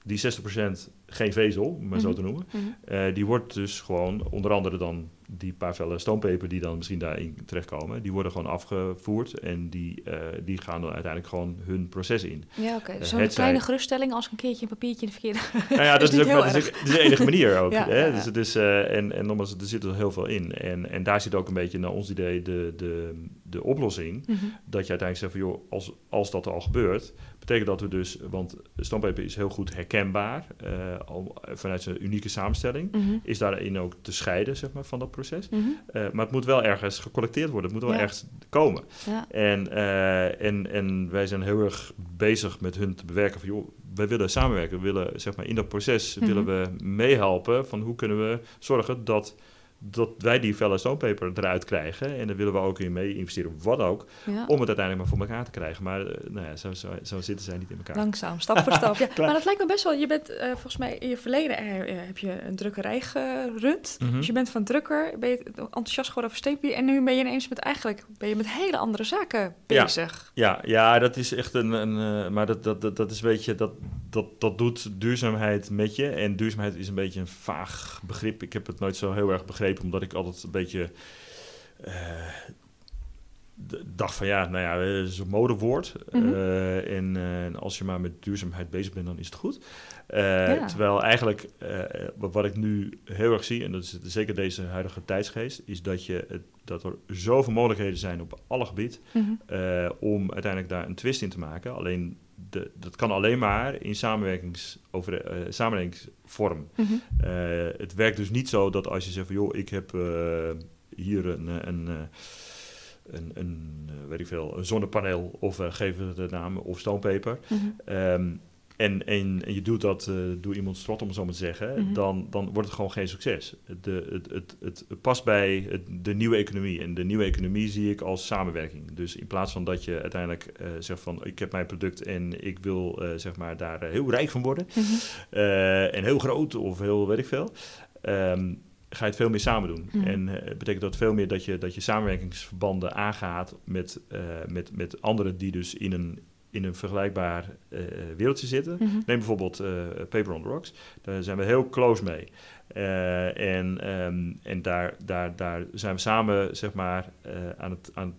die 60% geen vezel, om maar zo Mhm. te noemen, Mhm. eh, die wordt dus gewoon, onder andere dan die paar vellen stoompeper die dan misschien daarin terechtkomen, die worden gewoon afgevoerd en die, eh, die gaan dan uiteindelijk gewoon hun proces in. Ja, oké. Eh, Zo'n het kleine zij- geruststelling als een keertje een papiertje in de verkeerde... Nou ja, (laughs) dat is, ook dat is, ook- dat is de enige manier ook. (laughs) Ja, hè? ja. Dus, het is, eh, en, en nogmaals, er zit er heel veel in. En, en daar zit ook een beetje, naar ons idee, de, de, de oplossing. Mhm. Dat je uiteindelijk zegt van joh, als, als dat al gebeurt, betekent dat we dus, want stoompeper is heel goed herkenbaar, eh, al vanuit zijn unieke samenstelling, Mhm. is daarin ook te scheiden zeg maar, van dat proces. Mhm. Eh, maar het moet wel ergens gecollecteerd worden, het moet wel Ja. ergens komen. Ja. En, eh, en, en wij zijn heel erg bezig met hun te bewerken van joh, wij willen samenwerken, we willen zeg maar in dat proces willen we meehelpen van hoe kunnen we zorgen dat, dat wij die felle stoompeper eruit krijgen. En daar willen we ook in mee investeren, wat ook, Ja. om het uiteindelijk maar voor elkaar te krijgen. Maar eh, nou ja, zo, zo, zo zitten zij niet in elkaar. Langzaam, stap voor stap. Ja. (laughs) Maar dat lijkt me best wel. Je bent eh, volgens mij in je verleden eh, heb je een drukkerij gerund. Mhm. Dus je bent van drukker, ben je enthousiast geworden over steekbier. En nu ben je ineens met eigenlijk ben je met hele andere zaken Ja. bezig. Ja, ja, dat is echt een. een maar dat, dat, dat, dat is een beetje. Dat, dat, dat doet duurzaamheid met je. En duurzaamheid is een beetje een vaag begrip. Ik heb het nooit zo heel erg begrepen, omdat ik altijd een beetje. eh, d- dacht van ja, nou ja, het is een modewoord. Mhm. Eh, en eh, als je maar met duurzaamheid bezig bent, dan is het goed. Eh, Ja. Terwijl eigenlijk eh, wat ik nu heel erg zie, en dat is zeker deze huidige tijdsgeest, is dat, je, dat er zoveel mogelijkheden zijn op alle gebieden. Mhm. Eh, om uiteindelijk daar een twist in te maken. Alleen de, dat kan alleen maar in samenwerkings, over, eh, samenwerkingsvorm. Mhm. Eh, het werkt dus niet zo dat als je zegt van joh, ik heb eh, hier een, een, een, een, weet ik veel, een zonnepaneel of geef het de naam of stoompeper. Mhm. Ehm, en, en, en je doet dat eh, door iemand strot, om het zo maar te zeggen, Mhm. dan, dan wordt het gewoon geen succes. De, het, het, het, het past bij het, de nieuwe economie. En de nieuwe economie zie ik als samenwerking. Dus in plaats van dat je uiteindelijk eh, zegt van ik heb mijn product en ik wil eh, zeg maar daar heel rijk van worden. Mhm. en heel groot of heel weet ik veel. ehm, ga je het veel meer samen doen. Mhm. En het betekent dat veel meer dat je, dat je samenwerkingsverbanden aangaat met, met, met anderen die dus in een, in een vergelijkbaar eh, wereldje zitten. Mhm. Neem bijvoorbeeld eh, Paper on the Rocks. Daar zijn we heel close mee. Eh, en ehm, en daar, daar, daar zijn we samen zeg maar, aan het. Aan,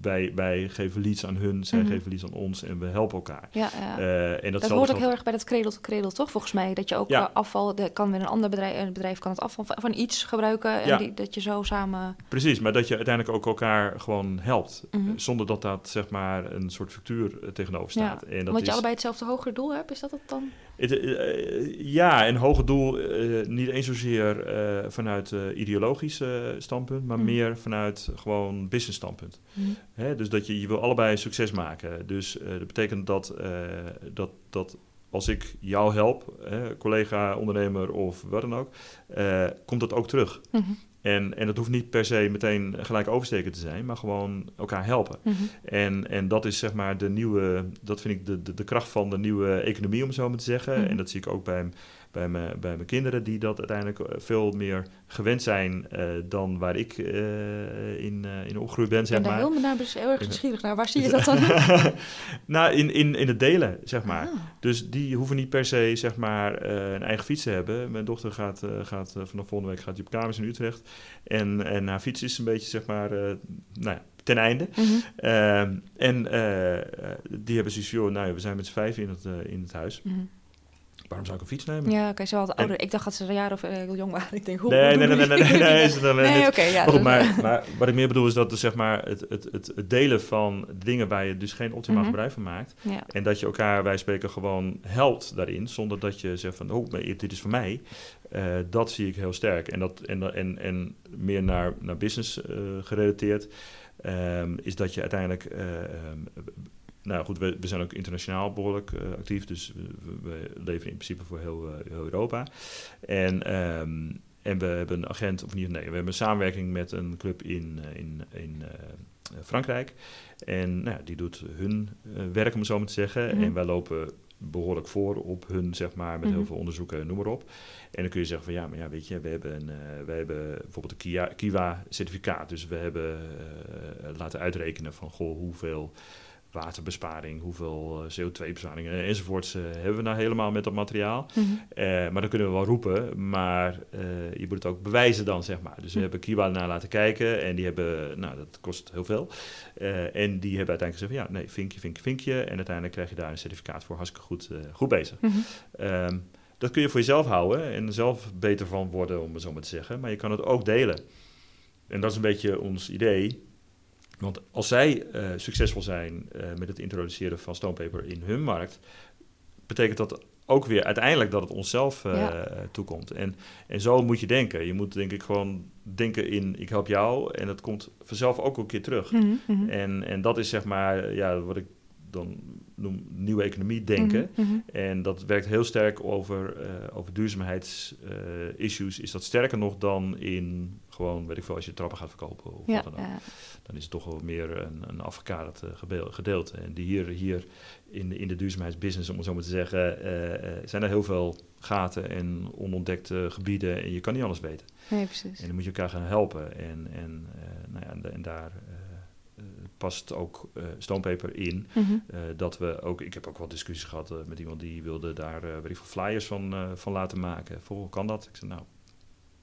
wij, wij geven leads aan hun, zij Mhm. geven leads aan ons en we helpen elkaar. Ja, ja. Eh, en dat, dat hoort dus ook heel erg bij dat cradle to cradle, toch? Volgens mij dat je ook Ja. eh, afval, de, kan weer een ander bedrijf, een bedrijf kan het afval van, van iets gebruiken en die, dat je zo samen. Precies, maar dat je uiteindelijk ook elkaar gewoon helpt. Mhm. eh, Zonder dat dat zeg maar een soort factuur tegenover staat. En dat Omdat je is, allebei hetzelfde hogere doel hebt, is dat het dan? Het, eh, ja, een hoger doel, eh, niet eens zozeer eh, vanuit ideologisch standpunt, maar Mhm. meer vanuit gewoon business standpunt. Mhm. Hè, dus dat je, je wil allebei succes maken. Dus dat betekent dat, dat, dat als ik jou help, hè, collega, ondernemer of wat dan ook, eh, komt dat ook terug. Mhm. En, en dat hoeft niet per se meteen gelijk oversteken te zijn, maar gewoon elkaar helpen. Mhm. En, en dat is zeg maar de nieuwe, dat vind ik de, de, de kracht van de nieuwe economie, om het zo maar te zeggen. Mhm. En dat zie ik ook bij, bij, mijn, bij mijn kinderen, die dat uiteindelijk eh, veel meer gewend zijn eh, dan waar ik eh, in, eh, in opgegroeid ben, zeg ben daar maar. heel, heel erg nieuwsgierig naar. Waar zie je (laughs) dat dan? (laughs) nou, in, in, in het delen, zeg maar. Ah. Dus die hoeven niet per se zeg maar, een eigen fiets te hebben. Mijn dochter gaat, gaat vanaf volgende week gaat die op kamers in Utrecht. En, en haar fiets is een beetje zeg maar, nou ja, ten einde. Mhm. Ehm, en die hebben zoiets van, nou ja, we zijn met z'n vijf in het, in het huis. Mhm. Waarom zou ik een fiets nemen? Ja, oké, ze hadden En- ouder. Ik dacht dat ze een jaar of eh, heel jong waren. (laughs) Ik denk, hoe, Nee, nee, nee, nee, nee, nee, oké, ja. Maar, wat ik meer bedoel is dat dus, zeg maar, het, het, het, delen van dingen waar je dus geen optimaal Mhm. gebruik van maakt. En dat je elkaar, wij spreken, gewoon helpt daarin. Zonder dat je zegt van, oh, maar dit is voor mij. Eh, dat zie ik heel sterk. En, dat, en, en, en meer naar, naar business eh, gerelateerd. ehm, is dat je uiteindelijk... nou goed, we, we zijn ook internationaal behoorlijk eh, actief. Dus we, we- leveren in principe voor heel, eh, heel Europa. En... ehm, en we hebben een agent, of niet, nee, we hebben een samenwerking met een club in, eh, in, in Frankrijk. En nou ja, die doet hun werk, om het zo maar te zeggen. Mhm. En wij lopen behoorlijk voor op hun, zeg maar, met Mhm. heel veel onderzoeken, noem maar op. En dan kun je zeggen van ja, maar ja, weet je, we hebben, een, we hebben bijvoorbeeld een Kiwa-certificaat. Dus we hebben laten uitrekenen van goh, hoeveel waterbesparing, hoeveel eh, CO2-besparing eh, enzovoorts eh, hebben we nou helemaal met dat materiaal. Mhm. Eh, maar dan kunnen we wel roepen, maar je moet het ook bewijzen dan, zeg maar. Dus we Hm. hebben Kiwa naar laten kijken en die hebben, nou, dat kost heel veel. En die hebben uiteindelijk gezegd van, ja, nee, vinkje, vinkje, vinkje. En uiteindelijk krijg je daar een certificaat voor, hartstikke goed, goed bezig. Mhm. Ehm, dat kun je voor jezelf houden en zelf beter van worden, om het zo maar te zeggen. Maar je kan het ook delen. En dat is een beetje ons idee. Want als zij succesvol zijn met het introduceren van stonepaper in hun markt, betekent dat ook weer uiteindelijk dat het onszelf toekomt. En, en zo moet je denken. Je moet denk ik gewoon denken in ik help jou en dat komt vanzelf ook een keer terug. Mhm, mhm. En, en dat is zeg maar ja, wat ik dan noem nieuwe economie denken. Mhm, mhm. En dat werkt heel sterk over, uh, over duurzaamheidsissues. Uh, is dat sterker nog dan in gewoon, weet ik veel, als je trappen gaat verkopen of wat dan ook. Ja. Dan is het toch wel meer een, een afgekaderd uh, gedeelte. En die hier, hier in, de, in de duurzaamheidsbusiness, om het zo maar te zeggen, uh, zijn er heel veel gaten en onontdekte gebieden. En je kan niet alles weten. Nee, precies. En dan moet je elkaar gaan helpen. En, en, nou ja, en, en daar past ook uh, stoompeper in. Mhm. Eh, dat we ook, ik heb ook wel discussies gehad eh, met iemand die wilde daar weet ik flyers van, van laten maken. Voor kan dat? Ik zei nou,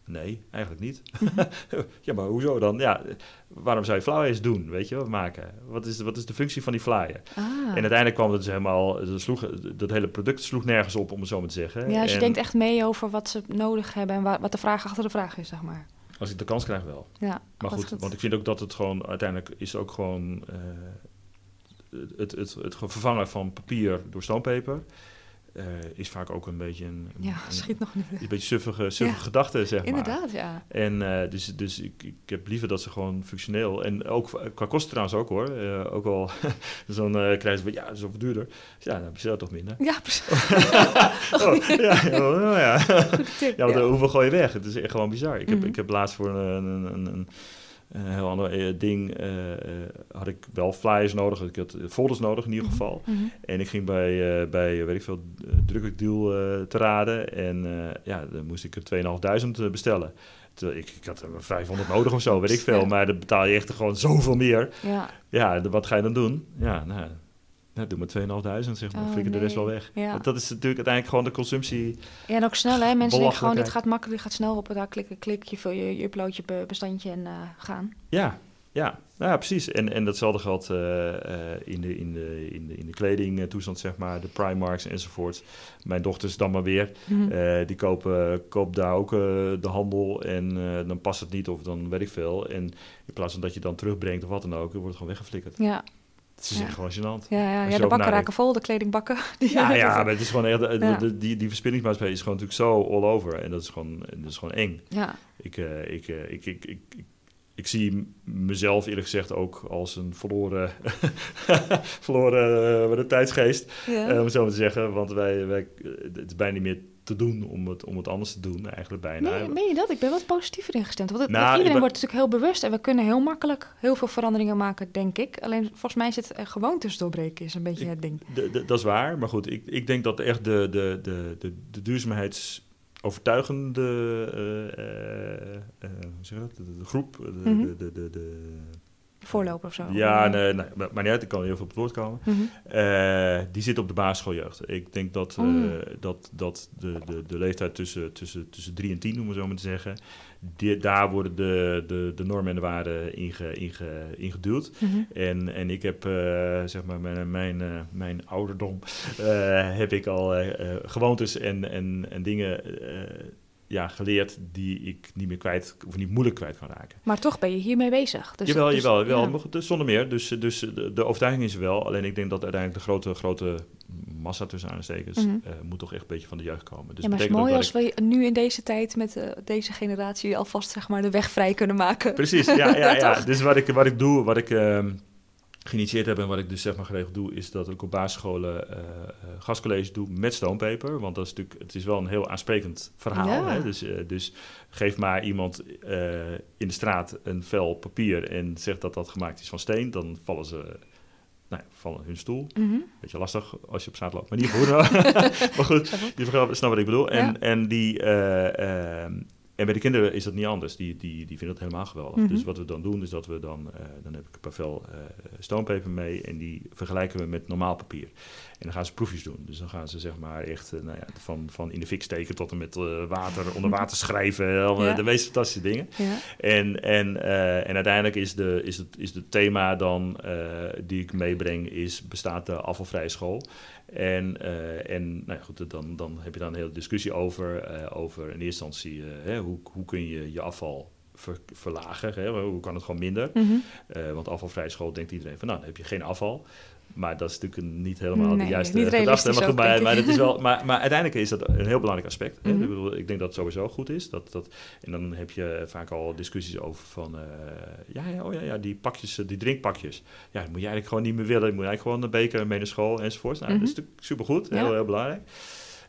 nee, eigenlijk niet. Mhm. (laughs) ja, maar hoezo dan? Ja, waarom zou je flyers doen, weet je, maken? Wat is, wat is de functie van die flyer? Ah. En uiteindelijk kwam het dus helemaal, dat, sloeg, dat hele product sloeg nergens op, om het zo maar te zeggen. Ja, dus je denkt echt mee over wat ze nodig hebben en wat de vraag achter de vraag is, zeg maar. Als ik de kans krijg wel. Ja, maar goed, want ik vind ook dat het gewoon uiteindelijk is ook gewoon uh, het, het, het, vervangen van papier door stoompeper. Uh, is vaak ook een beetje een, ja, schiet nog niet. een beetje suffige, suffige ja, gedachte, zeg maar. Inderdaad, ja. En uh, dus, dus ik, ik heb liever dat ze gewoon functioneel... En ook qua kosten trouwens ook, hoor. Uh, ook al (laughs) zo'n uh, krijg je ja, dat is ook duurder. Ja, dan dat toch minder. Ja, precies. (laughs) oh, ja, oh, ja. ja, want hoeveel gooi je weg? Het is echt gewoon bizar. Ik heb, mm -hmm. ik heb laatst voor een, een, een, een heel ander eh, ding uh, had ik wel flyers nodig. Ik had folders nodig in ieder mhm, geval. Mhm. En ik ging bij, bij weet ik veel, drukwerkdeal te raden. En ja, dan moest ik er 2.500 bestellen. Ik, ik, had er 500 nodig of zo, weet ik (laughs) veel. Maar dan betaal je echt gewoon zoveel meer. Ja, ja wat ga je dan doen? Ja, nou, nou, doe maar 2.500, zeg maar. Oh, flikker de rest wel weg. Ja. Dat is natuurlijk uiteindelijk gewoon de consumptie. Ja, en ook snel, hè. Mensen denken gewoon, dit gaat makkelijk, gaat snel op. Daar klikken, klik, je, vul je, je upload je bestandje en uh, gaan. Ja, ja. Nou ja, precies. En, en datzelfde geldt uh, uh, in, de, in, de, in, de, in de kledingtoestand, zeg maar. De Primarks enzovoort. Mijn dochters dan maar weer. Mm -hmm. die kopen, kopen daar ook de handel. En dan past het niet of dan weet ik veel. En in plaats van dat je dan terugbrengt of wat dan ook, wordt het gewoon weggeflikkerd. Ja, het is ja. gewoon gênant. Ja, ja, ja de bakken raken vol, de kledingbakken. (laughs) Die ja, ja, maar het is gewoon echt, de, die, die verspillingsmaatschappij is gewoon natuurlijk zo all over. En dat is gewoon, dat is gewoon eng. Ja. Ik, uh, ik, uh, ik, ik, ik, ik, ik, zie mezelf eerlijk gezegd ook als een verloren, (laughs) verloren uh, tijdsgeest, om zo te zeggen. Want wij, wij, het is bijna niet meer te doen om het, om het anders te doen, eigenlijk bijna. Nee, meen je dat? Ik ben wat positiever ingestemd. Want het, nou, iedereen wordt natuurlijk heel bewust en we kunnen heel makkelijk heel veel veranderingen maken, denk ik. Alleen volgens mij zit uh, gewoontes doorbreken is een beetje het ding. dat is waar, maar goed, ik, ik denk dat echt de, de, de, de, de duurzaamheidsovertuigende uh, uh, de, de, groep, de, mm -hmm. de, de, de voorloper of zo. Ja, nee, nee, maar niet uit, ik kan heel veel op het woord komen. Mm -hmm. uh, die zit op de basisschooljeugd. Ik denk dat, uh, oh. dat, dat de, de, de leeftijd tussen, tussen, tussen drie en tien, om het zo maar te zeggen, die, daar worden de, de, de normen en de waarden inge, inge, ingeduwd. Mm -hmm. en, en ik heb, uh, zeg maar, mijn, mijn, mijn ouderdom, heb ik al gewoontes en, en, en dingen ja, geleerd die ik niet meer kwijt, of niet moeilijk kwijt kan raken. Maar toch ben je hiermee bezig. Dus, jawel, dus, jawel. Ja. Dus zonder meer. Dus, dus de, de, overtuiging is er wel. Alleen ik denk dat uiteindelijk de grote, grote massa tussen aanstekens mm -hmm. uh, moet toch echt een beetje van de jeugd komen. Dus ja, maar het is mooi als we nu in deze tijd met uh, deze generatie alvast zeg maar de weg vrij kunnen maken. Precies, ja, (laughs) ja, ja. ja. Dus wat ik, wat ik doe, wat ik... Uh, geïnitieerd heb en wat ik dus zeg maar geregeld doe, is dat ik op basisscholen uh, gastcollege doe met stoompeper. Want dat is natuurlijk, het is wel een heel aansprekend verhaal. Ja. Hè? Dus, uh, dus geef maar iemand in de straat een vel papier en zegt dat dat gemaakt is van steen, dan vallen ze nou, vallen hun stoel. Mm -hmm. Beetje lastig als je op straat loopt, maar niet goed. (laughs) maar goed, je snapt wat ik bedoel. En, ja. en die, uh, en bij de kinderen is dat niet anders. Die, die, die vinden dat helemaal geweldig. Mm -hmm. Dus wat we dan doen, is dat we dan... Uh, dan heb ik een vel uh, stoompeper mee... en die vergelijken we met normaal papier. En dan gaan ze proefjes doen. Dus dan gaan ze zeg maar echt uh, nou ja, van, van in de fik steken... tot en met water, onder water schrijven. Ja. De meest fantastische dingen. Ja. En, en, en uiteindelijk is, de, is, het, is het thema dan... die ik meebreng, is bestaat de afvalvrije school... En, en nou goed, dan, dan heb je dan een hele discussie over, over in eerste instantie hè, hoe, hoe kun je je afval verlagen. Hè? Hoe kan het gewoon minder? Mhm. Uh, want afvalvrij school denkt iedereen van, nou, dan heb je geen afval. Maar dat is natuurlijk niet helemaal Nee, de juiste gedachte. Maar, goed, maar, ik. maar, dat is wel, (laughs) maar, maar uiteindelijk is dat een heel belangrijk aspect. hè. Mhm. Ik, bedoel, ik denk dat het sowieso goed is. Dat, dat, en dan heb je vaak al discussies over van... eh, ja, ja, oh ja, ja, die pakjes, eh, die drinkpakjes. Ja, dat moet je eigenlijk gewoon niet meer willen. Je moet eigenlijk gewoon een beker mee naar school enzovoort. Nou, Mhm. Dat is natuurlijk supergoed. Heel, Ja. heel belangrijk.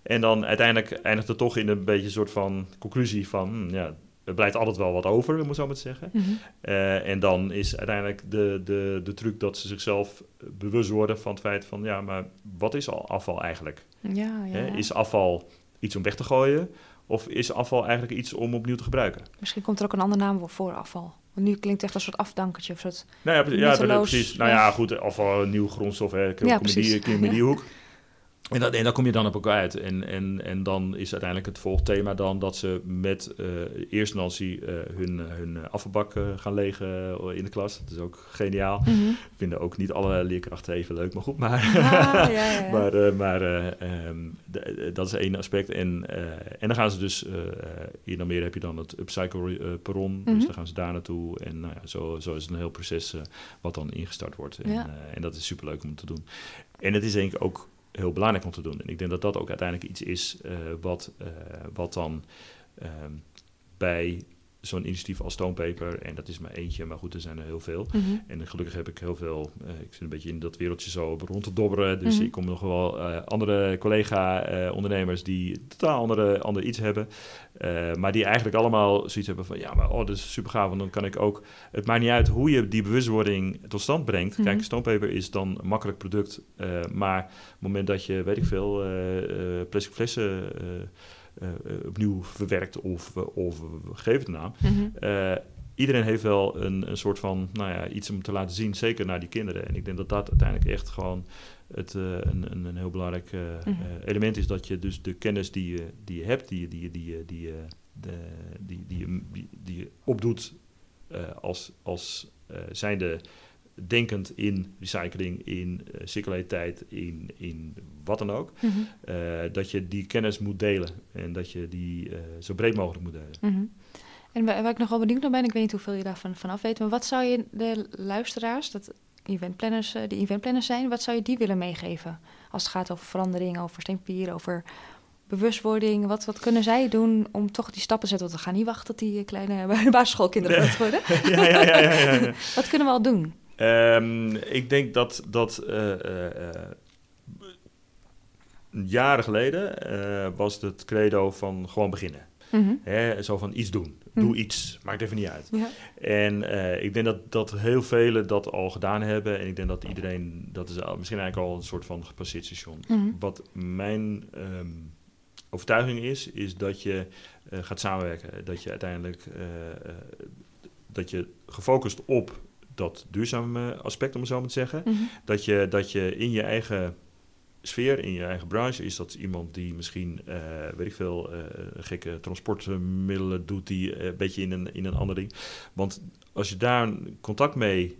En dan uiteindelijk eindigt het toch in een beetje een soort van conclusie van... hm, ja, er blijft altijd wel wat over, om het zo maar zeggen. Mhm. Eh, en dan is uiteindelijk de, de, de truc dat ze zichzelf bewust worden van het feit van... ja, maar wat is al afval eigenlijk? Ja, ja, Hè. Is afval iets om weg te gooien? Of is afval eigenlijk iets om opnieuw te gebruiken? Misschien komt er ook een andere naam voor afval. Want nu klinkt het echt als een soort afdankertje of soort... Nou ja, ja precies. Nou ja. goed, afval, nieuw grondstof, hè, kom Ja, die, kom die hoek. (laughs) En, dat, en daar kom je dan op elkaar uit. En, en, en dan is uiteindelijk het volgthema dan dat ze met eh eerste instantie eh, hun, hun afvalbak eh, gaan legen in de klas. Dat is ook geniaal. Mhm. Vinden ook niet alle leerkrachten even leuk, maar goed. Maar, Ah, ja, ja, ja. (laughs) maar, dat is één aspect. En, en dan gaan ze dus, in Almere heb je dan het upcycle perron. Mhm. Dus dan gaan ze daar naartoe. En nou ja, zo, zo is het een heel proces wat dan ingestart wordt. En, Ja. en dat is superleuk om te doen. En het is denk ik ook heel belangrijk om te doen. En ik denk dat dat ook uiteindelijk iets is eh, wat, eh, wat dan ehm, bij zo'n initiatief als Stonepaper, en dat is maar eentje, maar goed, er zijn er heel veel. Mhm. En gelukkig heb ik heel veel, eh, ik zit een beetje in dat wereldje zo rond te dobberen. Dus Mhm. ik kom nog wel eh, andere collega-ondernemers die totaal andere, ander iets hebben. eh, maar die eigenlijk allemaal zoiets hebben van, ja, maar oh, dat is super gaaf. Want dan kan ik ook, het maakt niet uit hoe je die bewustwording tot stand brengt. Mhm. Kijk, stonepaper is dan een makkelijk product. eh, maar op het moment dat je, weet ik veel, eh, eh, plastic flessen... eh, eh, opnieuw verwerkt of, eh, of geef het een naam. Mhm. Iedereen heeft wel een, een soort van, nou ja, iets om te laten zien, zeker naar die kinderen. En ik denk dat dat uiteindelijk echt gewoon het, een, een, een heel belangrijk Mhm. element is. Dat je dus de kennis die je, die je hebt, die, je- die, je- die, je- die, de, die, die, je- die, die je opdoet eh, als, als zijnde denkend in recycling, in eh, circulariteit, in, in wat dan ook. Mhm. eh, dat je die kennis moet delen en dat je die eh, zo breed mogelijk moet delen. Mhm. En waar, ik nog wel benieuwd naar ben, ik weet niet hoeveel je daarvan van af weet, maar wat zou je de luisteraars, dat eventplanners, die eventplanners zijn, wat zou je die willen meegeven als het gaat over verandering, over steenpapier, over bewustwording? Wat, wat kunnen zij doen om toch die stappen te zetten? Want we gaan niet wachten tot die kleine (laughs) basisschoolkinderen Nee. worden. (laughs) ja, ja, ja, ja, ja, ja. (laughs) Wat kunnen we al doen? Ehm, ik denk dat dat eh, eh, eh, jaren geleden was het credo van gewoon beginnen. Mhm. Hè? Zo van iets doen. Doe Mhm. iets. Maakt even niet uit. Ja. En ik denk dat, dat heel velen dat al gedaan hebben. En ik denk dat iedereen, dat is al- misschien eigenlijk al een soort van gepasseerd station. Mhm. Wat mijn ehm, overtuiging is, is dat je gaat samenwerken. Dat je uiteindelijk dat je gefocust op dat duurzame aspect, om het zo maar te zeggen. Mhm. Dat je, dat je in je eigen sfeer, in je eigen branche, is dat iemand die misschien, eh, weet ik veel, eh, gekke transportmiddelen doet, die eh, een beetje in een, in een ander ding. Want als je daar contact mee,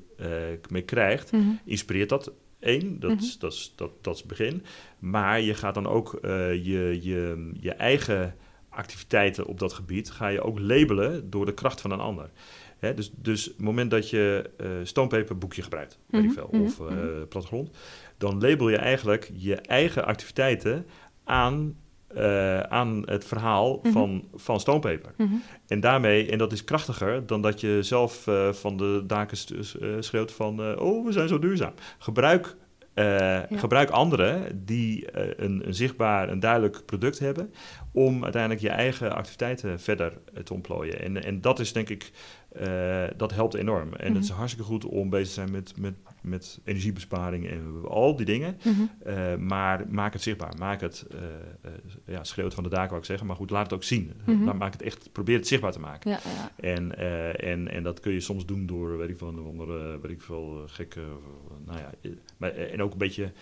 mee krijgt, Mhm. inspireert dat één, dat, is, dat, is, dat, dat is het begin. Maar je gaat dan ook je, je, je eigen activiteiten op dat gebied, ga je ook labelen door de kracht van een ander. Hè, dus, dus het moment dat je eh stoompeper boekje gebruikt, weet ik Mhm, veel, mhm, of eh, mhm. plattegrond, dan label je eigenlijk je eigen activiteiten aan, eh, aan het verhaal van, van stoompeper. En daarmee, en dat is krachtiger dan dat je zelf eh, van de daken eh, schreeuwt van... eh, oh, we zijn zo duurzaam. Gebruik, eh, gebruik anderen die eh, een, een zichtbaar, een duidelijk product hebben... om uiteindelijk je eigen activiteiten verder eh, te ontplooien. En, en dat is denk ik, eh, dat helpt enorm. En het is Mhm. hartstikke goed om bezig te zijn met, met, met energiebesparing en al die dingen... Mhm. Eh, maar maak het zichtbaar. Maak het, eh, ja, schreeuwt van de daken wou ik zeggen. Maar goed, laat het ook zien. Mhm. Maak het echt, probeer het zichtbaar te maken. Ja, ja. En, en, en dat kun je soms doen door, weet ik veel, een andere, weet ik veel, gekke, nou ja. Maar, en ook een beetje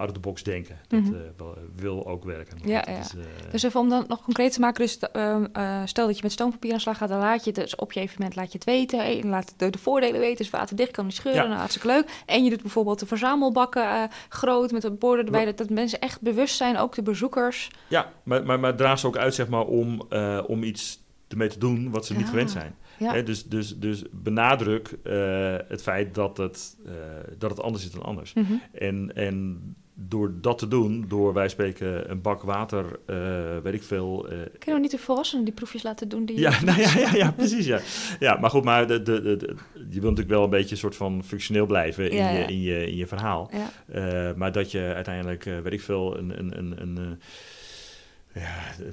out of the box denken. Dat Mhm. eh, wel, wil ook werken. Ja, ja. is, eh, Dus even om dan nog concreet te maken, dus eh, stel dat je met stoompapier aan de slag gaat, dan laat je het dus op je evenement laat je het weten. Hey, laat de, de voordelen weten, dus waterdicht kan niet scheuren, Ja. nou, hartstikke leuk. En je doet bijvoorbeeld de verzamelbakken eh, groot met de borden erbij, Ja. dat, dat mensen echt bewust zijn, ook de bezoekers. Ja, maar, maar, maar draag ze ook uit zeg maar, om, eh, om iets ermee te doen wat ze niet Ja. gewend zijn. Hè, dus, dus, dus benadruk het feit dat het, dat het anders is dan anders. Mhm. En, en door dat te doen, door wij spreken een bak water, weet ik veel. Kun je nog niet de volwassenen die proefjes laten doen? Die ja, (laughs) nou ja, ja, ja, precies. Ja. ja, maar goed, maar de, de, de, je wil natuurlijk wel een beetje een soort van functioneel blijven in, Ja, je, in, je, in je verhaal. Ja. Eh, maar dat je uiteindelijk, eh, weet ik veel, een, een, een, een, eh, ja,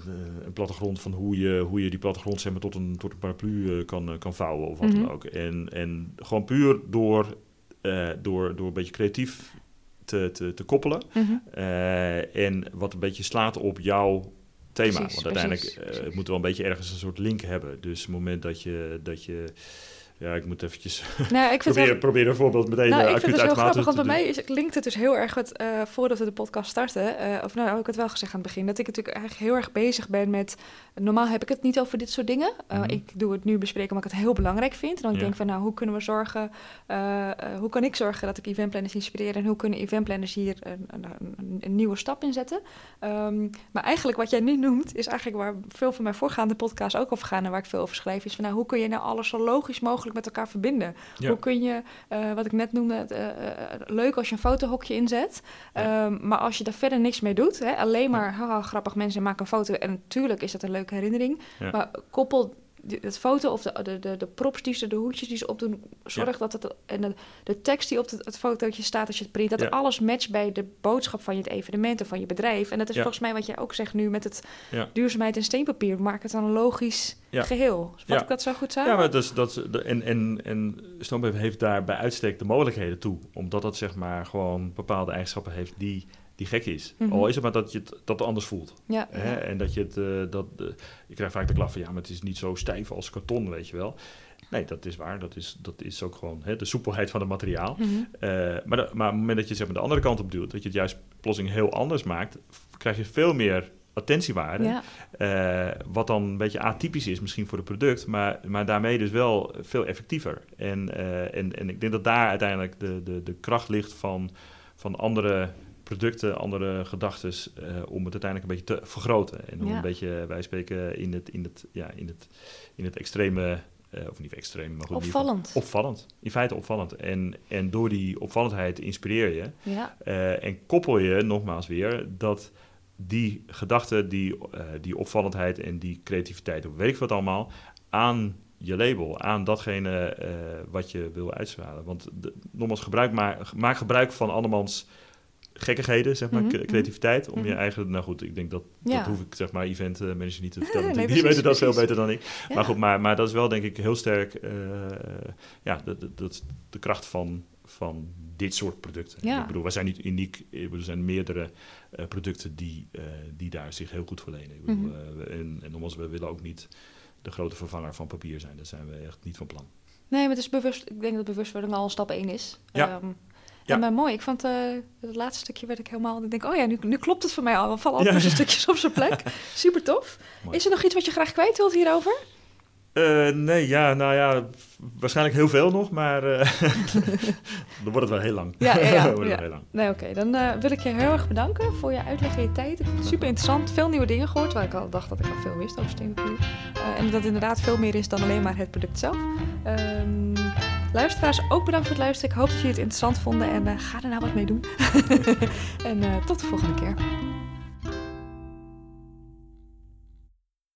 een, plattegrond van hoe je, hoe je die plattegrond zeg maar, tot, een, tot een paraplu eh, kan, eh, kan vouwen of wat Mhm. dan ook. En, en gewoon puur door, eh, door, door een beetje creatief te, te, te koppelen. Mhm. eh, en wat een beetje slaat op jouw thema. Precies, Want uiteindelijk precies, eh, het moet wel een beetje ergens een soort link hebben. Dus het moment dat je... Dat je ja, ik moet eventjes (laughs) Nou, ik proberen, wel- proberen een voorbeeld meteen Nou, eh, ik acuut vind het uit heel grappig, want te bij mij is, linkt het dus heel erg met, eh, voordat we de podcast starten, of nou, heb ik het wel gezegd aan het begin, dat ik natuurlijk eigenlijk heel erg bezig ben met, normaal heb ik het niet over dit soort dingen. Uh, Mhm. Ik doe het nu bespreken omdat ik het heel belangrijk vind. En dan Ja. denk ik van, nou, hoe kunnen we zorgen, eh, eh, hoe kan ik zorgen dat ik eventplanners inspireer en hoe kunnen eventplanners hier een, een, een, nieuwe stap in zetten. Ehm, maar eigenlijk wat jij nu noemt, is eigenlijk waar veel van mijn voorgaande podcasts ook over gaan en waar ik veel over schrijf, is van, nou, hoe kun je nou alles zo logisch mogelijk met elkaar verbinden? Ja. Hoe kun je, eh, wat ik net noemde, eh, eh, leuk als je een fotohokje inzet. Ja. Ehm, maar als je daar verder niks mee doet, hè, alleen maar haha, grappig mensen maken een foto. En natuurlijk is dat een herinnering. Ja. Maar koppel het foto of de, de, de, de props die ze, de hoedjes die ze opdoen, zorg dat het en de, de tekst die op het, het fotootje staat als je het print, dat Ja. alles matcht bij de boodschap van je evenement of van je bedrijf. En dat is Ja. volgens mij wat jij ook zegt nu met het duurzaamheid en steenpapier. Maak het dan een logisch geheel. Vat ik dat zo goed samen? Ja, maar dat is, dat en, en, en Stoombeef heeft daar bij uitstek de mogelijkheden toe. Omdat het zeg maar gewoon bepaalde eigenschappen heeft die, die gek is. Mhm. Al is het maar dat je het, dat anders voelt. ja, Hè? ja. En dat je het, eh, dat, eh, je krijgt vaak de klap van ja, maar het is niet zo stijf als karton, weet je wel. Nee, dat is waar. Dat is, dat is ook gewoon hè, de soepelheid van het materiaal. Mhm. Eh, maar, de- maar op het moment dat je zeg maar, de andere kant op duwt, dat je het juist plotseling heel anders maakt, krijg je veel meer attentiewaarde. ja. Wat dan een beetje atypisch is misschien voor het product, maar, maar daarmee dus wel veel effectiever. En, en, en ik denk dat daar uiteindelijk de, de, de kracht ligt van, van andere producten, andere gedachten, om het uiteindelijk een beetje te vergroten. En om Ja. een beetje, wij spreken in het, in het, ja, in het, in het extreme, eh, of niet extreem, maar goed. in ieder geval Opvallend. Opvallend, in feite opvallend. En, en door die opvallendheid inspireer je. Ja. Eh, en koppel je nogmaals weer dat die gedachte, die, eh, die opvallendheid en die creativiteit, of weet ik wat allemaal, aan je label, aan datgene eh, wat je wil uitstralen. Want de, nogmaals, gebruik maar, maak gebruik van andermans gekkigheden, zeg maar, Mhm, cre- creativiteit, om je mhm. eigen, nou goed, ik denk dat, Ja. dat hoef ik zeg maar event eh, manager niet te (laughs) vertellen, Nee, die weten dat veel beter dan ik. Ja. Maar goed, maar, maar dat is wel denk ik heel sterk, eh, ja, dat, dat, de kracht van, van dit soort producten. Ja. Ik bedoel, wij zijn niet uniek, er zijn meerdere eh, producten die, die daar zich heel goed verlenen. Ik bedoel, Mhm. eh, en, en nogmaals, we willen ook niet de grote vervanger van papier zijn. Daar zijn we echt niet van plan. Nee, maar het is bewust, ik denk dat bewustwording al stap 1 is. Ja. Ehm, Ja. Maar mooi, ik vond eh, het laatste stukje werd ik helemaal... Ik denk, oh ja, nu, nu klopt het voor mij al. Er vallen al Ja, puzzelstukjes op zijn plek. (laughs) Super tof. Mooi. Is er nog iets wat je graag kwijt wilt hierover? Eh, nee, ja, nou ja, waarschijnlijk heel veel nog, maar eh, (laughs) dan wordt het wel heel lang. Ja, ja, ja. (laughs) Dan wordt het Ja. wel heel lang. Nee, oké. Dan wil ik je heel erg bedanken voor je uitleg en je tijd. Ik vond het super interessant. Veel nieuwe dingen gehoord, waar ik al dacht dat ik al veel wist over steenpapier. En dat het inderdaad veel meer is dan alleen maar het product zelf. Ehm, luisteraars, ook bedankt voor het luisteren. Ik hoop dat jullie het interessant vonden en eh, ga er nou wat mee doen. (laughs) en eh, tot de volgende keer.